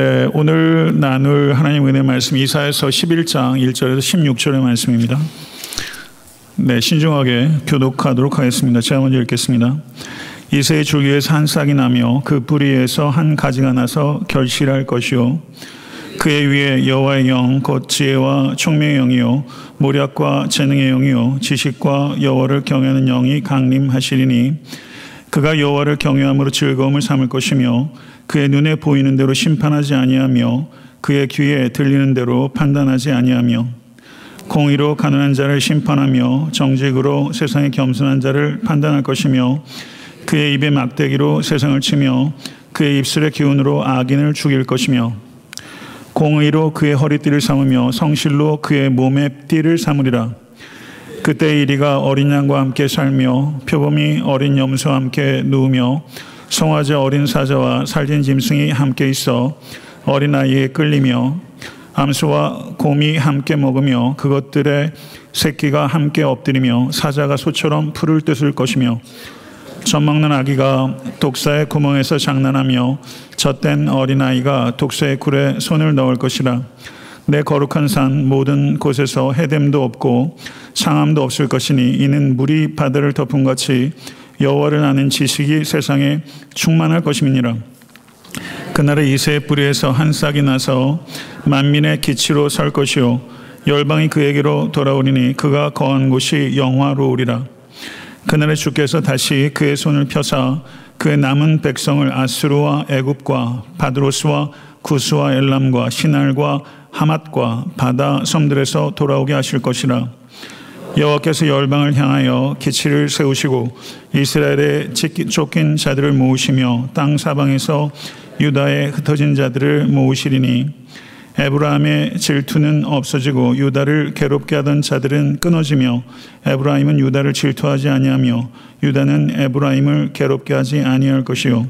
네, 오늘 나눌 하나님 은혜 말씀 이사에서 11장 1절에서 16절의 말씀입니다. 네, 신중하게 교독하도록 하겠습니다. 제가 먼저 읽겠습니다. 이새의 줄기에서 한 싹이 나며 그 뿌리에서 한 가지가 나서 결실할 것이요 그의 위에 여호와의 영, 곧 지혜와 총명의 영이요 모략과 재능의 영이요 지식과 여호와를 경외하는 영이 강림하시리니 그가 여호와를 경외함으로 즐거움을 삼을 것이며 그의 눈에 보이는 대로 심판하지 아니하며 그의 귀에 들리는 대로 판단하지 아니하며 공의로 가난한 자를 심판하며 정직으로 세상의 겸손한 자를 판단할 것이며 그의 입에 막대기로 세상을 치며 그의 입술의 기운으로 악인을 죽일 것이며 공의로 그의 허리띠를 삼으며 성실로 그의 몸의 띠를 삼으리라. 그때 이리가 어린 양과 함께 살며 표범이 어린 염소와 함께 누우며 송아지 어린 사자와 살진 짐승이 함께 있어 어린아이에 끌리며 암소와 곰이 함께 먹으며 그것들의 새끼가 함께 엎드리며 사자가 소처럼 풀을 뜯을 것이며 젖 먹는 아기가 독사의 구멍에서 장난하며 젖된 어린아이가 독사의 굴에 손을 넣을 것이라. 내 거룩한 산 모든 곳에서 해됨도 없고 상함도 없을 것이니 이는 물이 바다를 덮은 같이 여호와를 아는 지식이 세상에 충만할 것임이니라. 그날의 이새의 뿌리에서 한 싹이 나서 만민의 기치로 설 것이요 열방이 그에게로 돌아오리니 그가 거한 곳이 영화로우리라. 그날에 주께서 다시 그의 손을 펴사 그의 남은 백성을 아스루와 애굽과 바드로스와 구스와 엘람과 시날과 하맛과 바다 섬들에서 돌아오게 하실 것이라. 여호와께서 열방을 향하여 기치를 세우시고 이스라엘의 쫓긴 자들을 모으시며 땅 사방에서 유다의 흩어진 자들을 모으시리니 에브라임의 질투는 없어지고 유다를 괴롭게 하던 자들은 끊어지며 에브라임은 유다를 질투하지 아니하며 유다는 에브라임을 괴롭게 하지 아니할 것이요.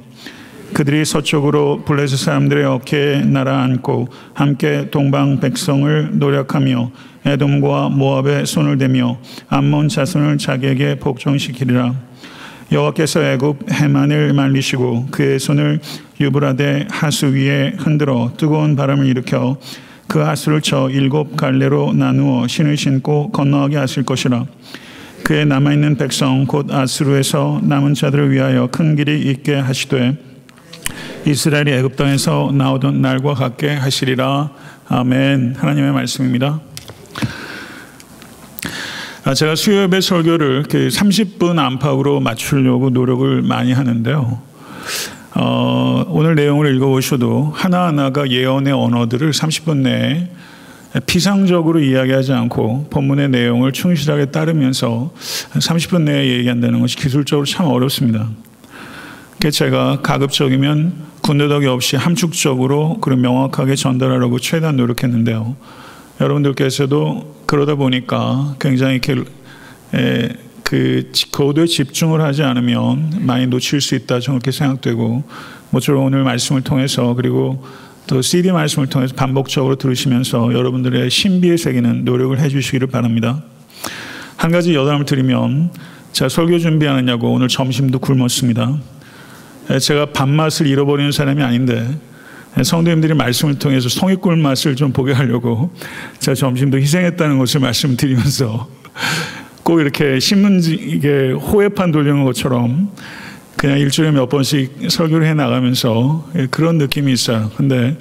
그들이 서쪽으로 블레스 사람들의 어깨에 날아앉고 함께 동방 백성을 노력하며 에돔과 모압에 손을 대며 암몬 자손을 자기에게 복종시키리라. 여호와께서 애굽 해만을 말리시고 그의 손을 유브라데 하수 위에 흔들어 뜨거운 바람을 일으켜 그 하수를 쳐 일곱 갈래로 나누어 신을 신고 건너가게 하실 것이라. 그의 남아있는 백성 곧 아스루에서 남은 자들을 위하여 큰 길이 있게 하시되 이스라엘이 애굽 땅에서 나오던 날과 같게 하시리라. 아멘. 하나님의 말씀입니다. 아, 제가 수요일에 설교를 30분 안팎으로 맞추려고 노력을 많이 하는데요. 어, 오늘 내용을 읽어보셔도 하나하나가 예언의 언어들을 30분 내에 피상적으로 이야기하지 않고 본문의 내용을 충실하게 따르면서 30분 내에 얘기한다는 것이 기술적으로 참 어렵습니다. 제가 가급적이면 군더더기 없이 함축적으로 그리고 명확하게 전달하려고 최대한 노력했는데요. 여러분들께서도 그러다 보니까 굉장히 그 고도에 집중을 하지 않으면 많이 놓칠 수 있다 저는 그렇게 생각되고 모쪼록 오늘 말씀을 통해서 그리고 또 CD 말씀을 통해서 반복적으로 들으시면서 여러분들의 신비의 세계는 노력을 해주시기를 바랍니다. 한 가지 여담을 드리면 제가 설교 준비하느냐고 오늘 점심도 굶었습니다. 제가 밥맛을 잃어버리는 사람이 아닌데 성도님들이 말씀을 통해서 송이꿀 맛을 좀 보게 하려고 제가 점심도 희생했다는 것을 말씀드리면서 꼭 이렇게 신문지에 호해판 돌리는 것처럼 그냥 일주일에 몇 번씩 설교를 해 나가면서 그런 느낌이 있어요. 근데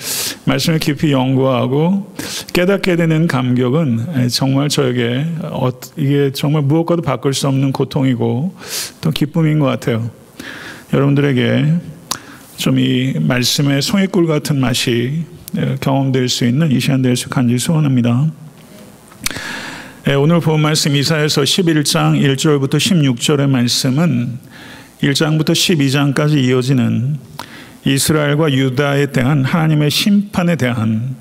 말씀을 깊이 연구하고 깨닫게 되는 감격은 정말 저에게 어, 이게 정말 무엇과도 바꿀 수 없는 고통이고 또 기쁨인 것 같아요. 여러분들에게 좀 이 말씀의 송이꿀 같은 맛이 경험될 수 있는 이 시간 될 수 간절히 소원합니다. 오늘 본 말씀 이사에서 11장 1절부터 16절의 말씀은 1장부터 12장까지 이어지는 이스라엘과 유다에 대한 하나님의 심판에 대한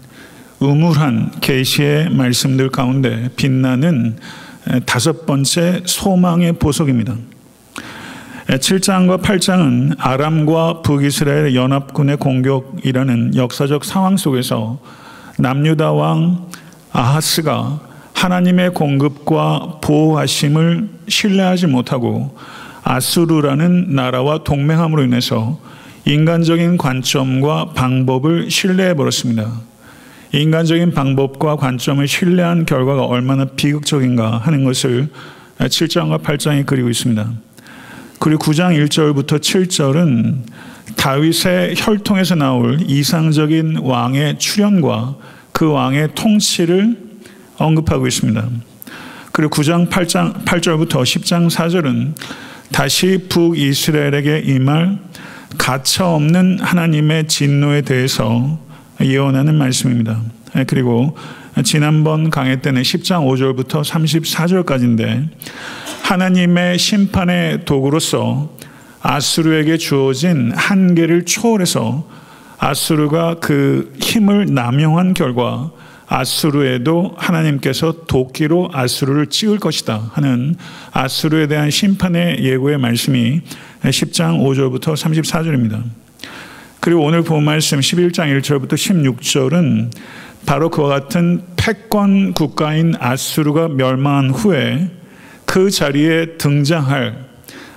우물한 계시의 말씀들 가운데 빛나는 다섯 번째 소망의 보석입니다. 7장과 8장은 아람과 북이스라엘 연합군의 공격이라는 역사적 상황 속에서 남유다 왕 아하스가 하나님의 공급과 보호하심을 신뢰하지 못하고 아수르라는 나라와 동맹함으로 인해서 인간적인 관점과 방법을 신뢰해 버렸습니다. 인간적인 방법과 관점을 신뢰한 결과가 얼마나 비극적인가 하는 것을 7장과 8장이 그리고 있습니다. 그리고 9장 1절부터 7절은 다윗의 혈통에서 나올 이상적인 왕의 출현과 그 왕의 통치를 언급하고 있습니다. 그리고 9장 8장 8절부터 10장 4절은 다시 북이스라엘에게 임할 가차 없는 하나님의 진노에 대해서 예언하는 말씀입니다. 예, 그리고 지난번 강의 때는 10장 5절부터 34절까지인데 하나님의 심판의 도구로서 아수르에게 주어진 한계를 초월해서 아수르가 그 힘을 남용한 결과 아수르에도 하나님께서 도끼로 아수르를 찍을 것이다 하는 아수르에 대한 심판의 예고의 말씀이 10장 5절부터 34절입니다. 그리고 오늘 본 말씀 11장 1절부터 16절은 바로 그와 같은 패권 국가인 아수르가 멸망한 후에 그 자리에 등장할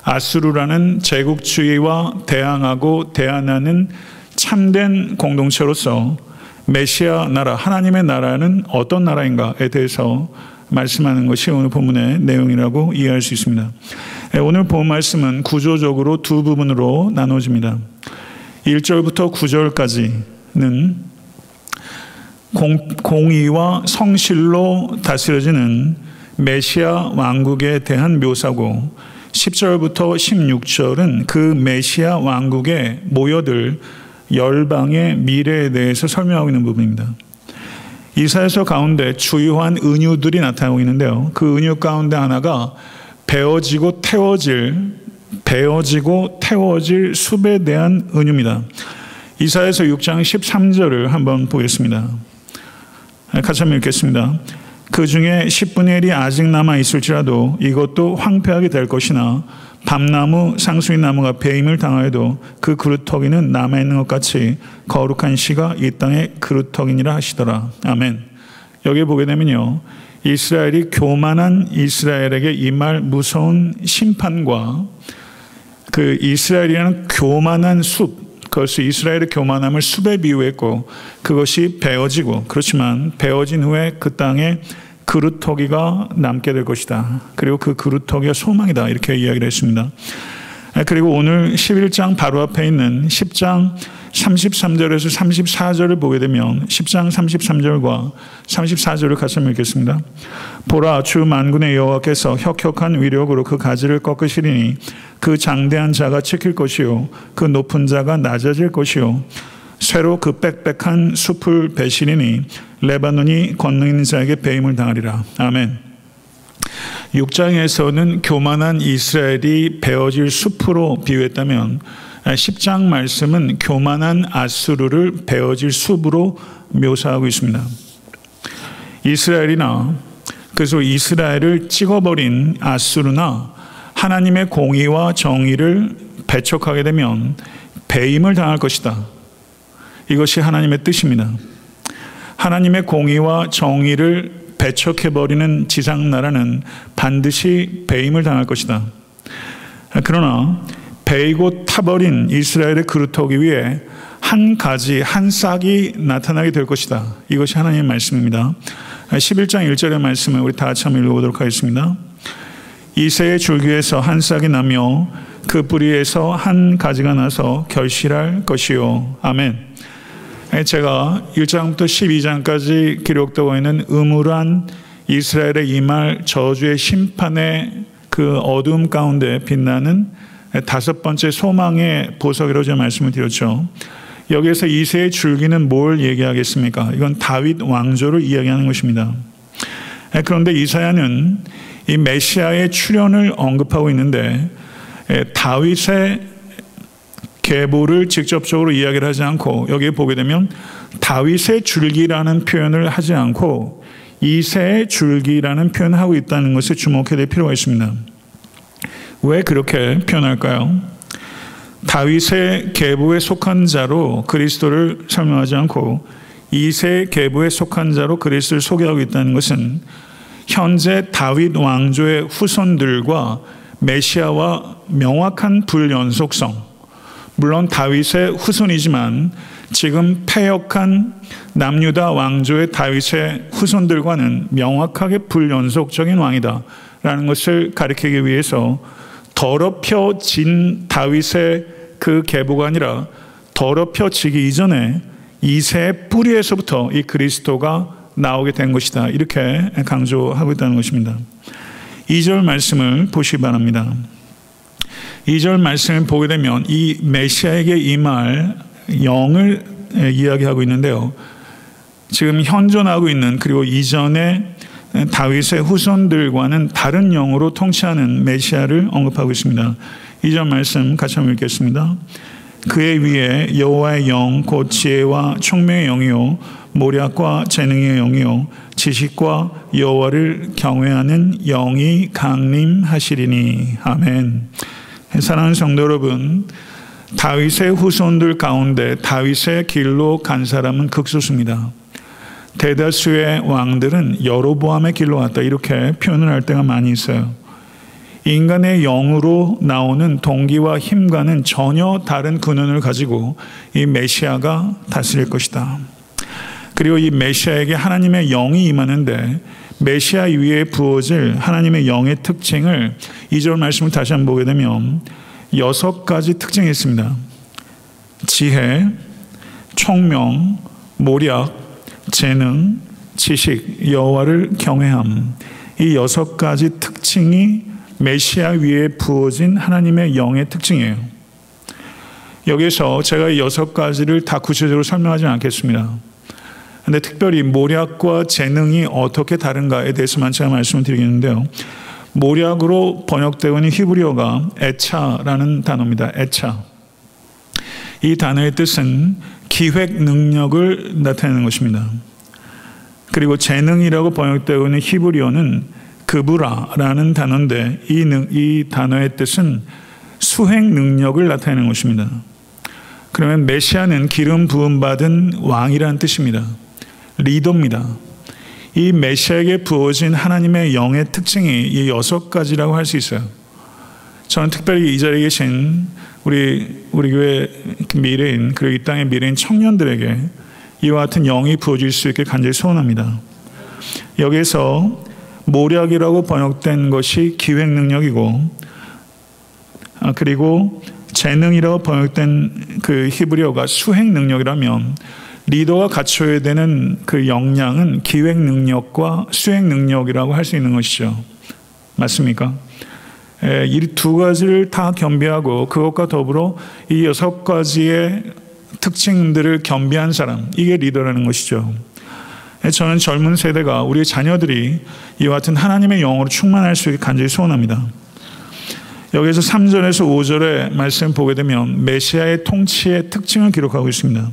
아수르라는 제국주의와 대항하고 대안하는 참된 공동체로서 메시아 나라, 하나님의 나라는 어떤 나라인가에 대해서 말씀하는 것이 오늘 본문의 내용이라고 이해할 수 있습니다. 예, 오늘 본 말씀은 구조적으로 두 부분으로 나눠집니다. 1절부터 9절까지는 공, 의와 성실로 다스려지는 메시아 왕국에 대한 묘사고 10절부터 16절은 그 메시아 왕국에 모여들 열방의 미래에 대해서 설명하고 있는 부분입니다. 이사에서 가운데 주요한 은유들이 나타나고 있는데요. 그 은유 가운데 하나가 베어지고 태워질 베어지고 태워질 숲에 대한 은유입니다. 이사에서 6장 13절을 한번 보겠습니다. 같이 한번 읽겠습니다. 그 중에 10분의 1이 아직 남아 있을지라도 이것도 황폐하게 될 것이나 밤나무, 상수리 나무가 배임을 당하여도 그 그루터기는 남아 있는 것 같이 거룩한 시가 이 땅의 그루터기니라 하시더라. 아멘. 여기 보게 되면요. 이스라엘이 교만한 이스라엘에게 임할 무서운 심판과 그 이스라엘이라는 교만한 숲, 그것을 이스라엘의 교만함을 숲에 비유했고 그것이 베어지고 그렇지만 베어진 후에 그 땅에 그루터기가 남게 될 것이다. 그리고 그 그루터기가 소망이다. 이렇게 이야기를 했습니다. 그리고 오늘 11장 바로 앞에 있는 10장 33절에서 34절을 보게 되면 10장 33절과 34절을 같이 읽겠습니다. 보라 주 만군의 여호와께서 혁혁한 위력으로 그 가지를 꺾으시리니 그 장대한 자가 지킬 것이요 그 높은 자가 낮아질 것이요 새로 그 빽빽한 숲을 베시리니 레바논이 건너있는 자에게 배임을 당하리라. 아멘. 6장에서는 교만한 이스라엘이 베어질 숲으로 비유했다면 10장 말씀은 교만한 아수르를 베어질 숲으로 묘사하고 있습니다. 이스라엘이나 그래서 이스라엘을 찍어버린 아수르나 하나님의 공의와 정의를 배척하게 되면 배임을 당할 것이다. 이것이 하나님의 뜻입니다. 하나님의 공의와 정의를 배척해버리는 지상나라는 반드시 배임을 당할 것이다. 그러나 베이고 타버린 이스라엘의 그루터기 위에 한 가지, 한 싹이 나타나게 될 것이다. 이것이 하나님의 말씀입니다. 11장 1절의 말씀을 우리 다 같이 한번 읽어보도록 하겠습니다. 이새의 줄기에서 한 싹이 나며 그 뿌리에서 한 가지가 나서 결실할 것이요. 아멘. 제가 1장부터 12장까지 기록되고 있는 음울한 이스라엘의 이 말 저주의 심판의 그 어둠 가운데 빛나는 다섯 번째 소망의 보석이라고 제가 말씀을 드렸죠. 여기에서 이세의 줄기는 뭘 얘기하겠습니까? 이건 다윗 왕조를 이야기하는 것입니다. 그런데 이사야는 이 메시아의 출현을 언급하고 있는데 다윗의 계보를 직접적으로 이야기를 하지 않고 여기에 보게 되면 다윗의 줄기라는 표현을 하지 않고 이세의 줄기라는 표현을 하고 있다는 것에 주목해야 될 필요가 있습니다. 왜 그렇게 표현할까요? 다윗의 계보에 속한 자로 그리스도를 설명하지 않고 이세 계보에 속한 자로 그리스도를 소개하고 있다는 것은 현재 다윗 왕조의 후손들과 메시아와 명확한 불연속성, 물론 다윗의 후손이지만 지금 패역한 남유다 왕조의 다윗의 후손들과는 명확하게 불연속적인 왕이다라는 것을 가리키기 위해서 더럽혀진 다윗의 그 계보가 아니라 더럽혀지기 이전에 이세 뿌리에서부터 이 그리스도가 나오게 된 것이다. 이렇게 강조하고 있다는 것입니다. 2절 말씀을 보시 바랍니다. 2절 말씀을 보게 되면 이 메시아에게 임할 영을 이야기하고 있는데요. 지금 현존하고 있는 그리고 이전에 다윗의 후손들과는 다른 영으로 통치하는 메시아를 언급하고 있습니다. 2절 말씀 같이 한번 읽겠습니다. 그의 위에 여호와의 영, 곧 지혜와 총명의 영이요, 모략과 재능의 영이요, 지식과 여호와를 경외하는 영이 강림하시리니 아멘. 사랑하는 성도 여러분, 다윗의 후손들 가운데 다윗의 길로 간 사람은 극소수입니다. 대다수의 왕들은 여로보암의 길로 갔다 이렇게 표현을 할 때가 많이 있어요. 인간의 영으로 나오는 동기와 힘과는 전혀 다른 근원을 가지고 이 메시아가 다스릴 것이다. 그리고 이 메시아에게 하나님의 영이 임하는데 메시아 위에 부어질 하나님의 영의 특징을 이 절 말씀을 다시 한번 보게 되면 여섯 가지 특징이 있습니다. 지혜, 총명, 모략, 재능, 지식, 여호와를 경외함. 이 여섯 가지 특징이 메시아 위에 부어진 하나님의 영의 특징이에요. 여기서 제가 이 여섯 가지를 다 구체적으로 설명하지 않겠습니다. 근데 특별히 모략과 재능이 어떻게 다른가에 대해서만 제가 말씀을 드리겠는데요. 모략으로 번역되고 있는 히브리어가 에차라는 단어입니다. 에차. 이 단어의 뜻은 기획 능력을 나타내는 것입니다. 그리고 재능이라고 번역되고 있는 히브리어는 그브라라는 단어인데 이, 능, 이 단어의 뜻은 수행 능력을 나타내는 것입니다. 그러면 메시아는 기름 부음 받은 왕이라는 뜻입니다. 리더입니다. 이 메시아에게 부어진 하나님의 영의 특징이 이 여섯 가지라고 할 수 있어요. 저는 특별히 이 자리에 계신 우리 우리 교회 미래인 그리고 이 땅의 미래인 청년들에게 이와 같은 영이 부어질 수 있게 간절히 소원합니다. 여기서 모략이라고 번역된 것이 기획 능력이고 아, 그리고 재능이라고 번역된 그 히브리어가 수행 능력이라면 리더가 갖춰야 되는 그 역량은 기획 능력과 수행 능력이라고 할 수 있는 것이죠. 맞습니까? 예, 이두 가지를 다 겸비하고 그것과 더불어 이 여섯 가지의 특징들을 겸비한 사람, 이게 리더라는 것이죠. 예, 저는 젊은 세대가 우리 자녀들이 이와 같은 하나님의 영으로 충만할 수 있게 간절히 소원합니다. 여기서 3절에서 5절의 말씀 보게 되면 메시아의 통치의 특징을 기록하고 있습니다.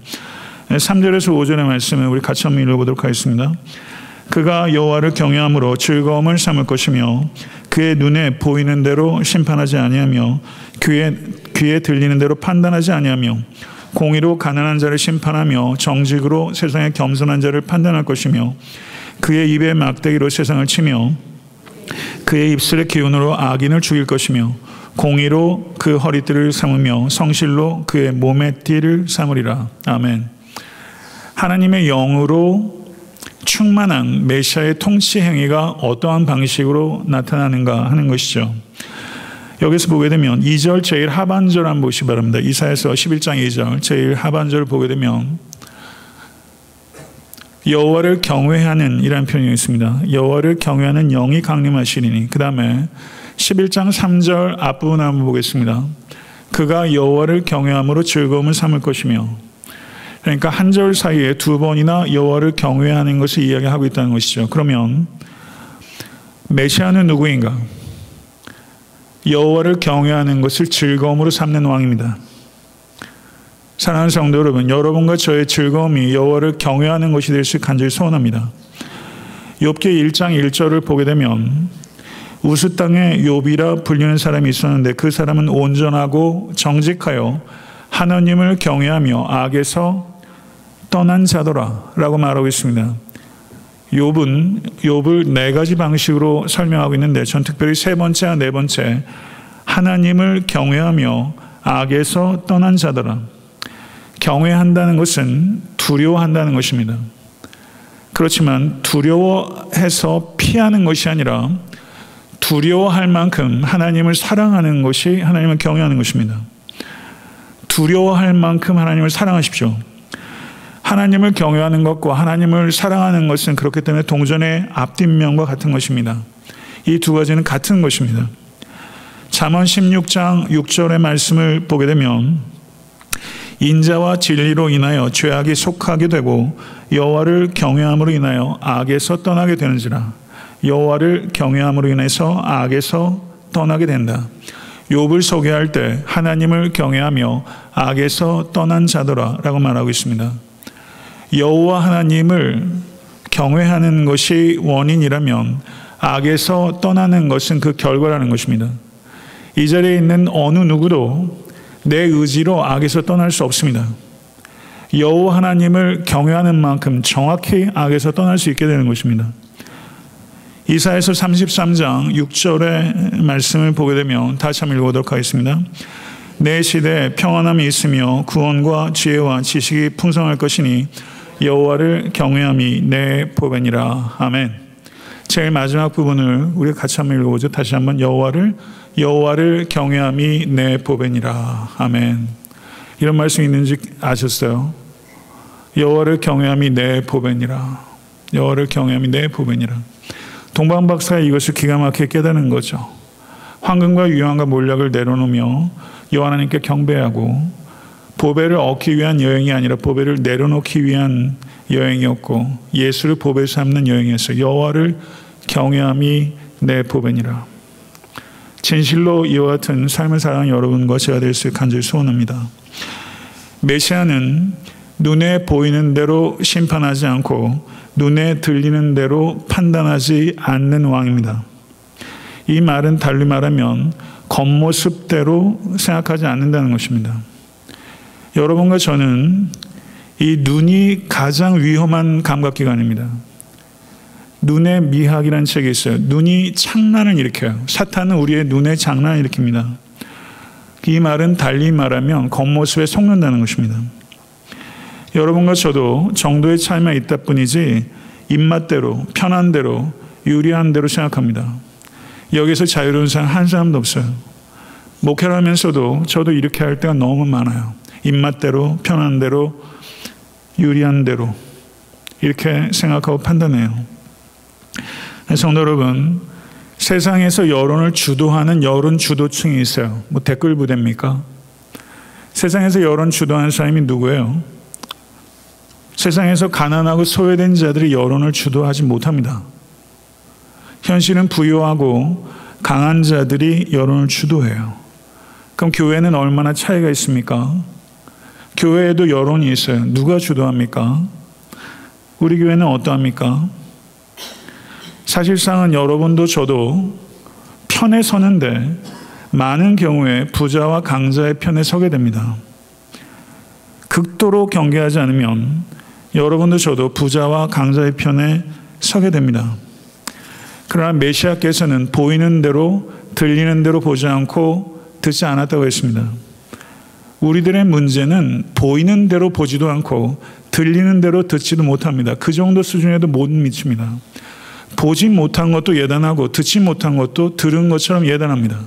3절에서 5절의 말씀을 우리 같이 한번 읽어보도록 하겠습니다. 그가 여호와를 경외함으로 즐거움을 삼을 것이며 그의 눈에 보이는 대로 심판하지 아니하며 귀에 귀에 들리는 대로 판단하지 아니하며 공의로 가난한 자를 심판하며 정직으로 세상의 겸손한 자를 판단할 것이며 그의 입에 막대기로 세상을 치며 그의 입술의 기운으로 악인을 죽일 것이며 공의로 그 허리띠를 삼으며 성실로 그의 몸의 띠를 삼으리라. 아멘. 하나님의 영으로 충만한 메시아의 통치 행위가 어떠한 방식으로 나타나는가 하는 것이죠. 여기서 보게 되면 2절 제일 하반절 한번 보시 바랍니다. 이사에서 11장 2절 제일 하반절을 보게 되면 여호와를 경외하는 이라는 표현이 있습니다. 여호와를 경외하는 영이 강림하시리니 그 다음에 11장 3절 앞부분 한번 보겠습니다. 그가 여호와를 경외함으로 즐거움을 삼을 것이며 그러니까 한 절 사이에 두 번이나 여호와를 경외하는 것을 이야기하고 있다는 것이죠. 그러면 메시아는 누구인가? 여호와를 경외하는 것을 즐거움으로 삼는 왕입니다. 사랑하는 성도 여러분, 여러분과 저의 즐거움이 여호와를 경외하는 것이 될 수 간절히 소원합니다. 욥기 1장 1절을 보게 되면 우스 땅에 욥이라 불리는 사람이 있었는데 그 사람은 온전하고 정직하여 하나님을 경외하며 악에서 떠난 자더라라고 말하고 있습니다. 욥은 욥을 네 가지 방식으로 설명하고 있는데 전 특별히 세 번째와 네 번째 하나님을 경외하며 악에서 떠난 자더라. 경외한다는 것은 두려워한다는 것입니다. 그렇지만 두려워해서 피하는 것이 아니라 두려워할 만큼 하나님을 사랑하는 것이 하나님을 경외하는 것입니다. 두려워할 만큼 하나님을 사랑하십시오. 하나님을 경외하는 것과 하나님을 사랑하는 것은 그렇기 때문에 동전의 앞뒷면과 같은 것입니다. 이 두 가지는 같은 것입니다. 잠언 16장 6절의 말씀을 보게 되면 인자와 진리로 인하여 죄악이 속하게 되고 여호와를 경외함으로 인하여 악에서 떠나게 되는지라 여호와를 경외함으로 인해서 악에서 떠나게 된다. 욥을 소개할 때 하나님을 경외하며 악에서 떠난 자더라라고 말하고 있습니다. 여호와 하나님을 경외하는 것이 원인이라면 악에서 떠나는 것은 그 결과라는 것입니다. 이 자리에 있는 어느 누구도 내 의지로 악에서 떠날 수 없습니다. 여호와 하나님을 경외하는 만큼 정확히 악에서 떠날 수 있게 되는 것입니다. 이사에서 33장 6절의 말씀을 보게 되면 다시 한번 읽어보도록 하겠습니다. 내 시대에 평안함이 있으며 구원과 지혜와 지식이 풍성할 것이니 여호와를 경외함이 내 보배니라. 아멘. 제일 마지막 부분을 우리 같이 한번 읽어보죠. 다시 한번 여호와를 여호와를 경외함이 내 보배니라. 아멘. 이런 말씀이 있는지 아셨어요? 여호와를 경외함이 내 보배니라. 여호와를 경외함이 내 보배니라. 동방 박사가 이것을 기가 막히게 깨닫는 거죠. 황금과 유황과 몰약을 내려놓으며 여호와 하나님께 경배하고 보배를 얻기 위한 여행이 아니라 보배를 내려놓기 위한 여행이었고 예수를 보배 삼는 여행이었어요. 여호와를 경외함이 내 보배니라. 진실로 이와 같은 삶을 살아가는 여러분과 제가 될 수 간절히 소원합니다. 메시아는 눈에 보이는 대로 심판하지 않고 눈에 들리는 대로 판단하지 않는 왕입니다. 이 말은 달리 말하면 겉모습대로 생각하지 않는다는 것입니다. 여러분과 저는 이 눈이 가장 위험한 감각기관입니다. 눈의 미학이라는 책이 있어요. 눈이 창난을 일으켜요. 사탄은 우리의 눈에 장난을 일으킵니다. 이 말은 달리 말하면 겉모습에 속는다는 것입니다. 여러분과 저도 정도의 차이만 있다 뿐이지 입맛대로 편한 대로 유리한 대로 생각합니다. 여기서 자유로운 사람 한 사람도 없어요. 목회를 하면서도 저도 이렇게 할 때가 너무 많아요. 입맛대로 편한 대로 유리한 대로 이렇게 생각하고 판단해요. 성도 여러분, 세상에서 여론을 주도하는 여론 주도층이 있어요. 뭐 댓글 부대입니까? 세상에서 여론 주도하는 사람이 누구예요? 세상에서 가난하고 소외된 자들이 여론을 주도하지 못합니다. 현실은 부유하고 강한 자들이 여론을 주도해요. 그럼 교회는 얼마나 차이가 있습니까? 교회에도 여론이 있어요. 누가 주도합니까? 우리 교회는 어떠합니까? 사실상은 여러분도 저도 편에 서는데 많은 경우에 부자와 강자의 편에 서게 됩니다. 극도로 경계하지 않으면 여러분도 저도 부자와 강자의 편에 서게 됩니다. 그러나 메시아께서는 보이는 대로 들리는 대로 보지 않고 듣지 않았다고 했습니다. 우리들의 문제는 보이는 대로 보지도 않고 들리는 대로 듣지도 못합니다. 그 정도 수준에도 못 미칩니다. 보지 못한 것도 예단하고 듣지 못한 것도 들은 것처럼 예단합니다.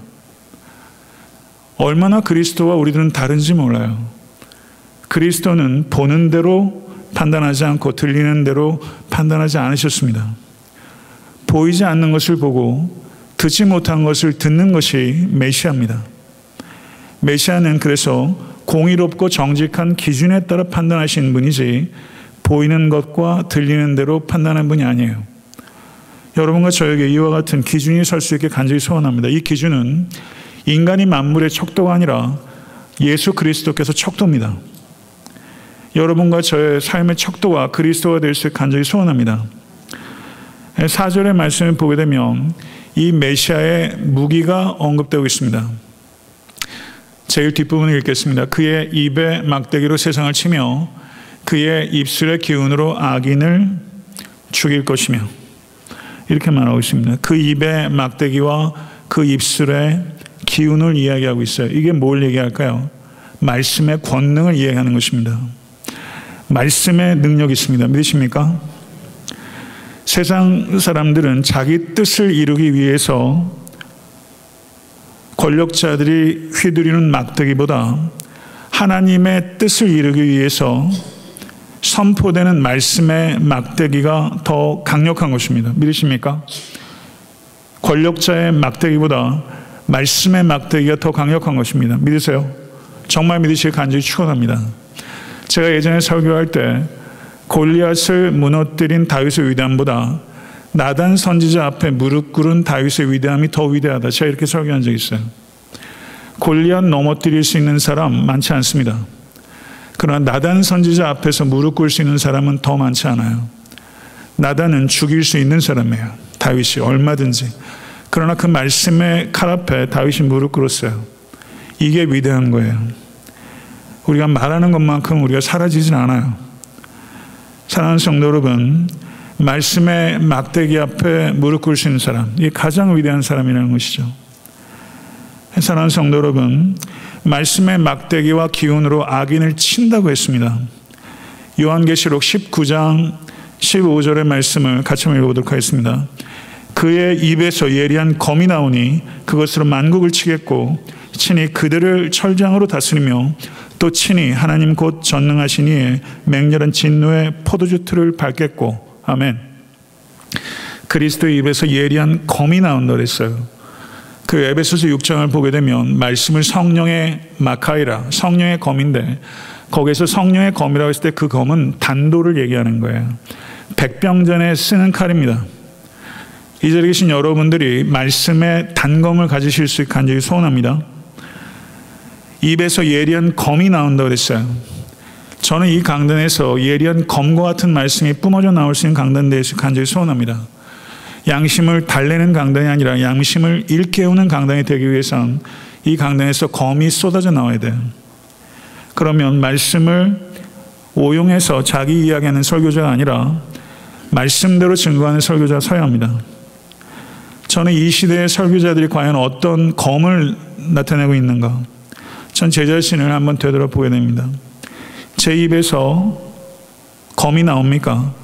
얼마나 그리스도와 우리들은 다른지 몰라요. 그리스도는 보는 대로 판단하지 않고 들리는 대로 판단하지 않으셨습니다. 보이지 않는 것을 보고 듣지 못한 것을 듣는 것이 메시아입니다. 메시아는 그래서 공의롭고 정직한 기준에 따라 판단하신 분이지 보이는 것과 들리는 대로 판단한 분이 아니에요. 여러분과 저에게 이와 같은 기준이 설 수 있게 간절히 소원합니다. 이 기준은 인간이 만물의 척도가 아니라 예수 그리스도께서 척도입니다. 여러분과 저의 삶의 척도와 그리스도가 될 수 간절히 소원합니다. 4절의 말씀을 보게 되면 이 메시아의 무기가 언급되고 있습니다. 제일 뒷부분을 읽겠습니다. 그의 입에 막대기로 세상을 치며 그의 입술의 기운으로 악인을 죽일 것이며 이렇게 말하고 있습니다. 그 입의 막대기와 그 입술의 기운을 이야기하고 있어요. 이게 뭘 얘기할까요? 말씀의 권능을 이야기하는 것입니다. 말씀의 능력이 있습니다. 믿으십니까? 세상 사람들은 자기 뜻을 이루기 위해서 권력자들이 휘두르는 막대기보다 하나님의 뜻을 이루기 위해서 선포되는 말씀의 막대기가 더 강력한 것입니다. 믿으십니까? 권력자의 막대기보다 말씀의 막대기가 더 강력한 것입니다. 믿으세요? 정말 믿으시길 간절히 축원합니다. 제가 예전에 설교할 때 골리앗을 무너뜨린 다윗의 위대함보다 나단 선지자 앞에 무릎 꿇은 다윗의 위대함이 더 위대하다. 제가 이렇게 설교한 적 있어요. 골리앗 넘어뜨릴 수 있는 사람 많지 않습니다. 그러나 나단 선지자 앞에서 무릎 꿇을 수 있는 사람은 더 많지 않아요. 나단은 죽일 수 있는 사람이에요. 다윗이 얼마든지. 그러나 그 말씀의 칼 앞에 다윗이 무릎 꿇었어요. 이게 위대한 거예요. 우리가 말하는 것만큼 우리가 사라지진 않아요. 사랑하는 성도 여러분, 말씀의 막대기 앞에 무릎 있는 사람, 이게 가장 위대한 사람이라는 것이죠. 사랑하는 성도 여러분, 말씀의 막대기와 기운으로 악인을 친다고 했습니다. 요한계시록 19장 15절의 말씀을 같이 읽어보도록 하겠습니다. 그의 입에서 예리한 검이 나오니 그것으로 만국을 치겠고 친히 그들을 철장으로 다스리며 또 친히 하나님 곧 전능하신 이의 맹렬한 진노의 포도주 틀을 밟겠고 아멘. 그리스도의 입에서 예리한 검이 나온다 그랬어요. 그 에베소서 6장을 보게 되면 말씀을 성령의 마카이라 성령의 검인데 거기서 성령의 검이라고 했을 때 그 검은 단도를 얘기하는 거예요. 백병전에 쓰는 칼입니다. 이 자리에 계신 여러분들이 말씀의 단검을 가지실 수 있게 간절히 소원합니다. 입에서 예리한 검이 나온다고 그랬어요. 저는 이 강단에서 예리한 검과 같은 말씀이 뿜어져 나올 수 있는 강단 대해서 간절히 소원합니다. 양심을 달래는 강단이 아니라 양심을 일깨우는 강단이 되기 위해선 이 강단에서 검이 쏟아져 나와야 돼요. 그러면 말씀을 오용해서 자기 이야기하는 설교자가 아니라 말씀대로 증거하는 설교자가 서야 합니다. 저는 이 시대의 설교자들이 과연 어떤 검을 나타내고 있는가? 전 제 자신을 한번 되돌아보게 됩니다. 제 입에서 검이 나옵니까?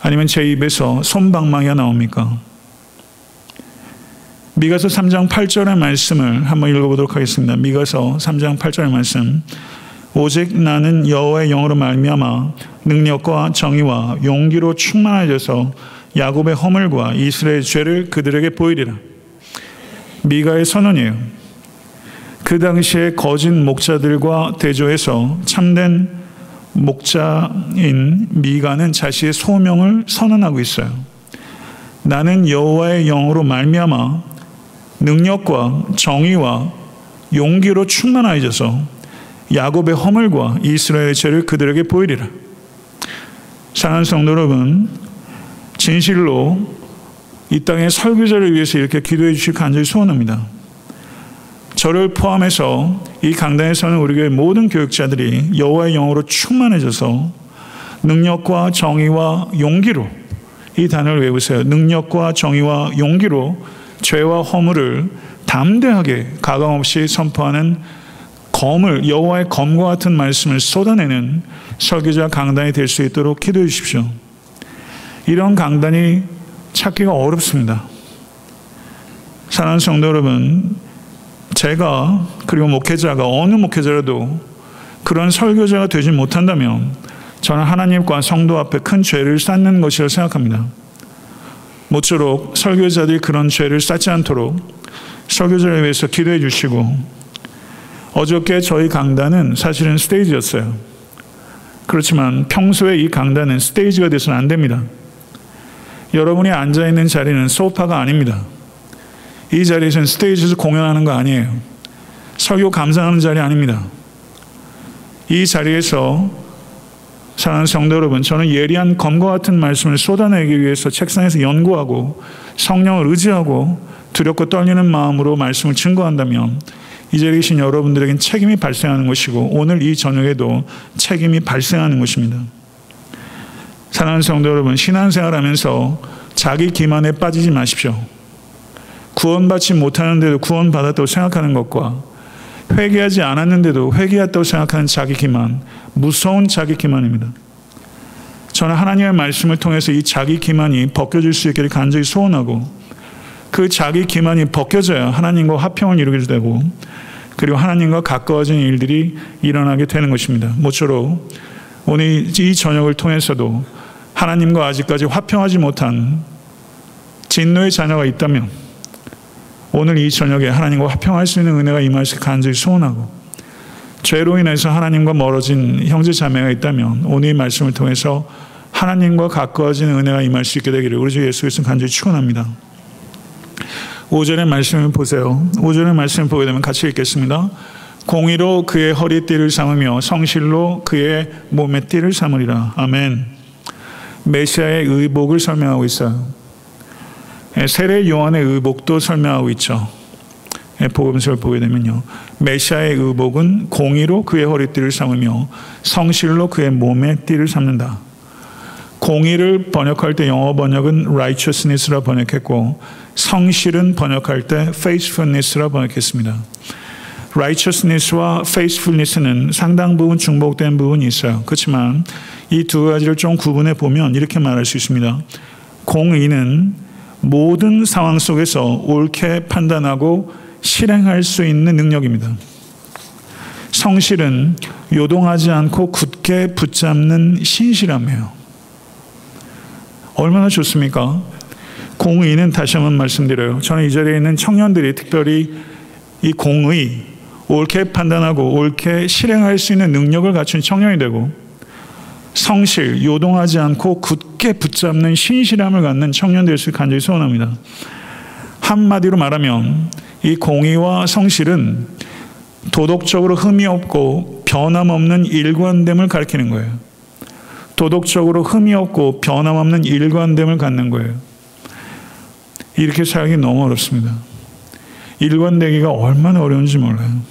아니면 제 입에서 손방망이가 나옵니까? 미가서 3장 8절의 말씀을 한번 읽어보도록 하겠습니다. 미가서 3장 8절의 말씀. 오직 나는 여호와의 영으로 말미암아 능력과 정의와 용기로 충만해져서 야곱의 허물과 이스라엘의 죄를 그들에게 보이리라. 미가의 선언이에요. 그 당시에 거짓 목자들과 대조해서 참된 목자인 미가는 자신의 소명을 선언하고 있어요. 나는 여호와의 영으로 말미암아 능력과 정의와 용기로 충만하여져서 야곱의 허물과 이스라엘의 죄를 그들에게 보이리라. 사랑하는 성도 여러분, 진실로 이 땅의 설교자를 위해서 이렇게 기도해 주실 간절히 소원합니다. 저를 포함해서 이 강단에 서는 우리 교회 모든 교육자들이 여호와의 영으로 충만해져서 능력과 정의와 용기로 이 단어를 외우세요. 능력과 정의와 용기로 죄와 허물을 담대하게 가감 없이 선포하는 검을 여호와의 검과 같은 말씀을 쏟아내는 설교자 강단이 될 수 있도록 기도해 주십시오. 이런 강단이 찾기가 어렵습니다. 사랑하는 성도 여러분, 제가 그리고 목회자가 어느 목회자라도 그런 설교자가 되지 못한다면 저는 하나님과 성도 앞에 큰 죄를 쌓는 것이라고 생각합니다. 모쪼록 설교자들이 그런 죄를 쌓지 않도록 설교자를 위해서 기도해 주시고 어저께 저희 강단은 사실은 스테이지였어요. 그렇지만 평소에 이 강단은 스테이지가 돼서는 안 됩니다. 여러분이 앉아 있는 자리는 소파가 아닙니다. 이 자리에서는 스테이지에서 공연하는 거 아니에요. 설교 감상하는 자리 아닙니다. 이 자리에서 사랑하는 성도 여러분, 저는 예리한 검과 같은 말씀을 쏟아내기 위해서 책상에서 연구하고 성령을 의지하고 두렵고 떨리는 마음으로 말씀을 증거한다면 이 자리에 계신 여러분들에겐 책임이 발생하는 것이고 오늘 이 저녁에도 책임이 발생하는 것입니다. 사랑하는 성도 여러분, 신앙생활 하면서 자기 기만에 빠지지 마십시오. 구원받지 못하는데도 구원받았다고 생각하는 것과 회개하지 않았는데도 회개했다고 생각하는 자기 기만, 무서운 자기 기만입니다. 저는 하나님의 말씀을 통해서 이 자기 기만이 벗겨질 수 있기를 간절히 소원하고 그 자기 기만이 벗겨져야 하나님과 화평을 이루게 되고 그리고 하나님과 가까워진 일들이 일어나게 되는 것입니다. 모쪼록 오늘 이 저녁을 통해서도 하나님과 아직까지 화평하지 못한 진노의 자녀가 있다면 오늘 이 저녁에 하나님과 화평할 수 있는 은혜가 임할 수 간절히 소원하고 죄로 인해서 하나님과 멀어진 형제 자매가 있다면 오늘 이 말씀을 통해서 하나님과 가까워진 은혜가 임할 수 있게 되기를 우리 주 예수 그리스도 간절히 축원합니다. 5절의 말씀을 보세요. 5절의 말씀을 보게 되면 같이 읽겠습니다. 공의로 그의 허리띠를 삼으며 성실로 그의 몸의 띠를 삼으리라. 아멘. 메시아의 의복을 설명하고 있어요. 예, 세례 요한의 의복도 설명하고 있죠. 예, 복음서를 보게 되면요. 메시아의 의복은 공의로 그의 허리띠를 삼으며 성실로 그의 몸의 띠를 삼는다. 공의를 번역할 때 영어 번역은 righteousness라 번역했고 성실은 번역할 때 faithfulness라 번역했습니다. righteousness와 faithfulness는 상당 부분 중복된 부분이 있어요. 그렇지만 이 두 가지를 좀 구분해 보면 이렇게 말할 수 있습니다. 공의는 모든 상황 속에서 옳게 판단하고 실행할 수 있는 능력입니다. 성실은 요동하지 않고 굳게 붙잡는 신실함이에요. 얼마나 좋습니까? 공의는 다시 한번 말씀드려요. 저는 이 자리에 있는 청년들이 특별히 이 공의, 옳게 판단하고 옳게 실행할 수 있는 능력을 갖춘 청년이 되고 성실, 요동하지 않고 굳게 붙잡는 신실함을 갖는 청년 될수 간절히 소원합니다. 한마디로 말하면 이 공의와 성실은 도덕적으로 흠이 없고 변함없는 일관됨을 가리키는 거예요. 도덕적으로 흠이 없고 변함없는 일관됨을 갖는 거예요. 이렇게 살기 너무 어렵습니다. 일관되기가 얼마나 어려운지 몰라요.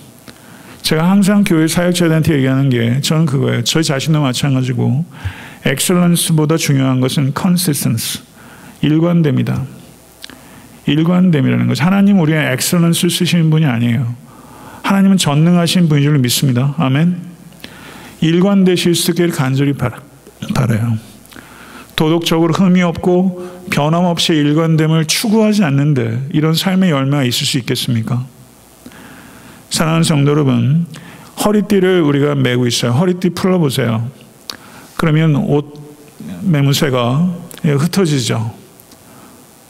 제가 항상 교회 사역자들한테 얘기하는 게 저는 그거예요. 저 자신도 마찬가지고 excellence보다 중요한 것은 consistence, 일관됨이다. 일관됨이라는 것. 하나님 우리의 excellence를 쓰시는 분이 아니에요. 하나님은 전능하신 분인 줄 믿습니다. 아멘. 일관되실 수 있기를 간절히 바라, 바라요. 도덕적으로 흠이 없고 변함없이 일관됨을 추구하지 않는데 이런 삶의 열매가 있을 수 있겠습니까? 사랑하는 성도 여러분, 허리띠를 우리가 메고 있어요. 허리띠 풀어보세요. 그러면 옷 매무새가 흩어지죠.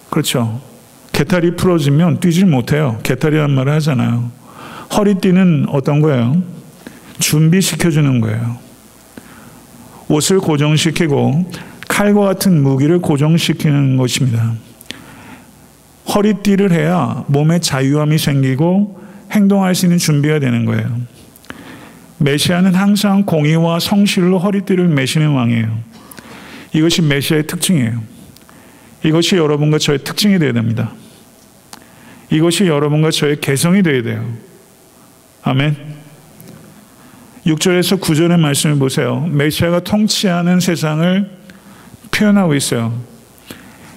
그렇죠. 개탈이 풀어지면 뛰질 못해요. 개탈이란 말을 하잖아요. 허리띠는 어떤 거예요? 준비시켜주는 거예요. 옷을 고정시키고 칼과 같은 무기를 고정시키는 것입니다. 허리띠를 해야 몸에 자유함이 생기고 행동할 수 있는 준비가 되는 거예요. 메시아는 항상 공의와 성실로 허리띠를 매시는 왕이에요. 이것이 메시아의 특징이에요. 이것이 여러분과 저의 특징이 되어야 됩니다. 이것이 여러분과 저의 개성이 되어야 돼요. 아멘. 6절에서 9절의 말씀을 보세요. 메시아가 통치하는 세상을 표현하고 있어요.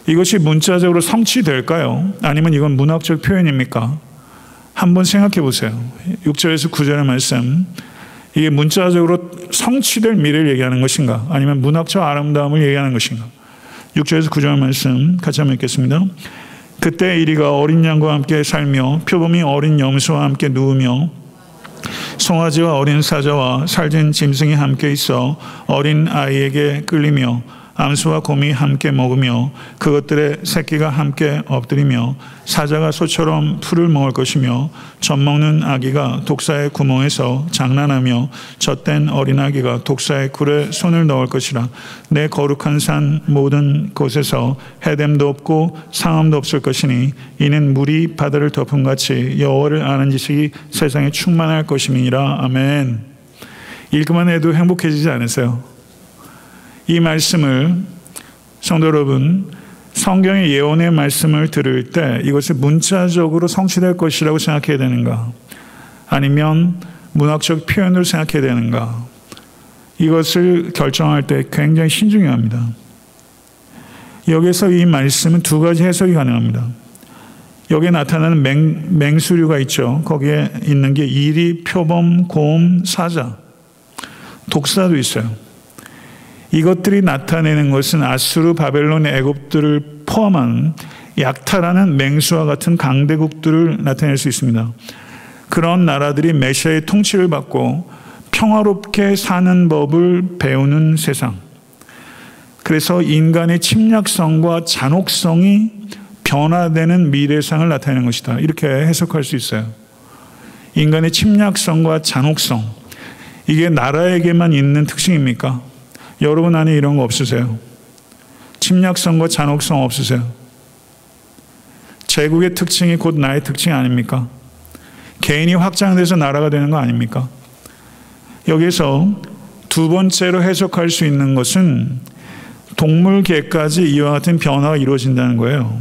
이것이 문자적으로 성취될까요? 아니면 이건 문학적 표현입니까? 한번 생각해 보세요. 6절에서 9절의 말씀. 이게 문자적으로 성취될 미래를 얘기하는 것인가? 아니면 문학적 아름다움을 얘기하는 것인가? 6절에서 9절 말씀 같이 한번 읽겠습니다. 그때 이리가 어린 양과 함께 살며 표범이 어린 염소와 함께 누우며 송아지와 어린 사자와 살진 짐승이 함께 있어 어린 아이에게 끌리며 암수와 곰이 함께 먹으며 그것들의 새끼가 함께 엎드리며 사자가 소처럼 풀을 먹을 것이며 젖 먹는 아기가 독사의 구멍에서 장난하며 젖된 어린아기가 독사의 굴에 손을 넣을 것이라. 내 거룩한 산 모든 곳에서 해됨도 없고 상함도 없을 것이니 이는 물이 바다를 덮음 같이 여호와를 아는 지식이 세상에 충만할 것임이니라. 아멘. 읽기만 해도 행복해지지 않으세요? 이 말씀을 성도 여러분 성경의 예언의 말씀을 들을 때 이것을 문자적으로 성취될 것이라고 생각해야 되는가? 아니면 문학적 표현으로 생각해야 되는가? 이것을 결정할 때 굉장히 신중해야 합니다. 여기서 이 말씀은 두 가지 해석이 가능합니다. 여기에 나타나는 맹, 맹수류가 있죠. 거기에 있는 게 이리, 표범, 곰, 사자, 독사도 있어요. 이것들이 나타내는 것은 아수르, 바벨론, 애굽들을 포함한 약탈하는 맹수와 같은 강대국들을 나타낼 수 있습니다. 그런 나라들이 메시아의 통치를 받고 평화롭게 사는 법을 배우는 세상. 그래서 인간의 침략성과 잔혹성이 변화되는 미래상을 나타내는 것이다. 이렇게 해석할 수 있어요. 인간의 침략성과 잔혹성. 이게 나라에게만 있는 특징입니까? 여러분 안에 이런 거 없으세요? 침략성과 잔혹성 없으세요? 제국의 특징이 곧 나의 특징 아닙니까? 개인이 확장돼서 나라가 되는 거 아닙니까? 여기서 두 번째로 해석할 수 있는 것은 동물계까지 이와 같은 변화가 이루어진다는 거예요.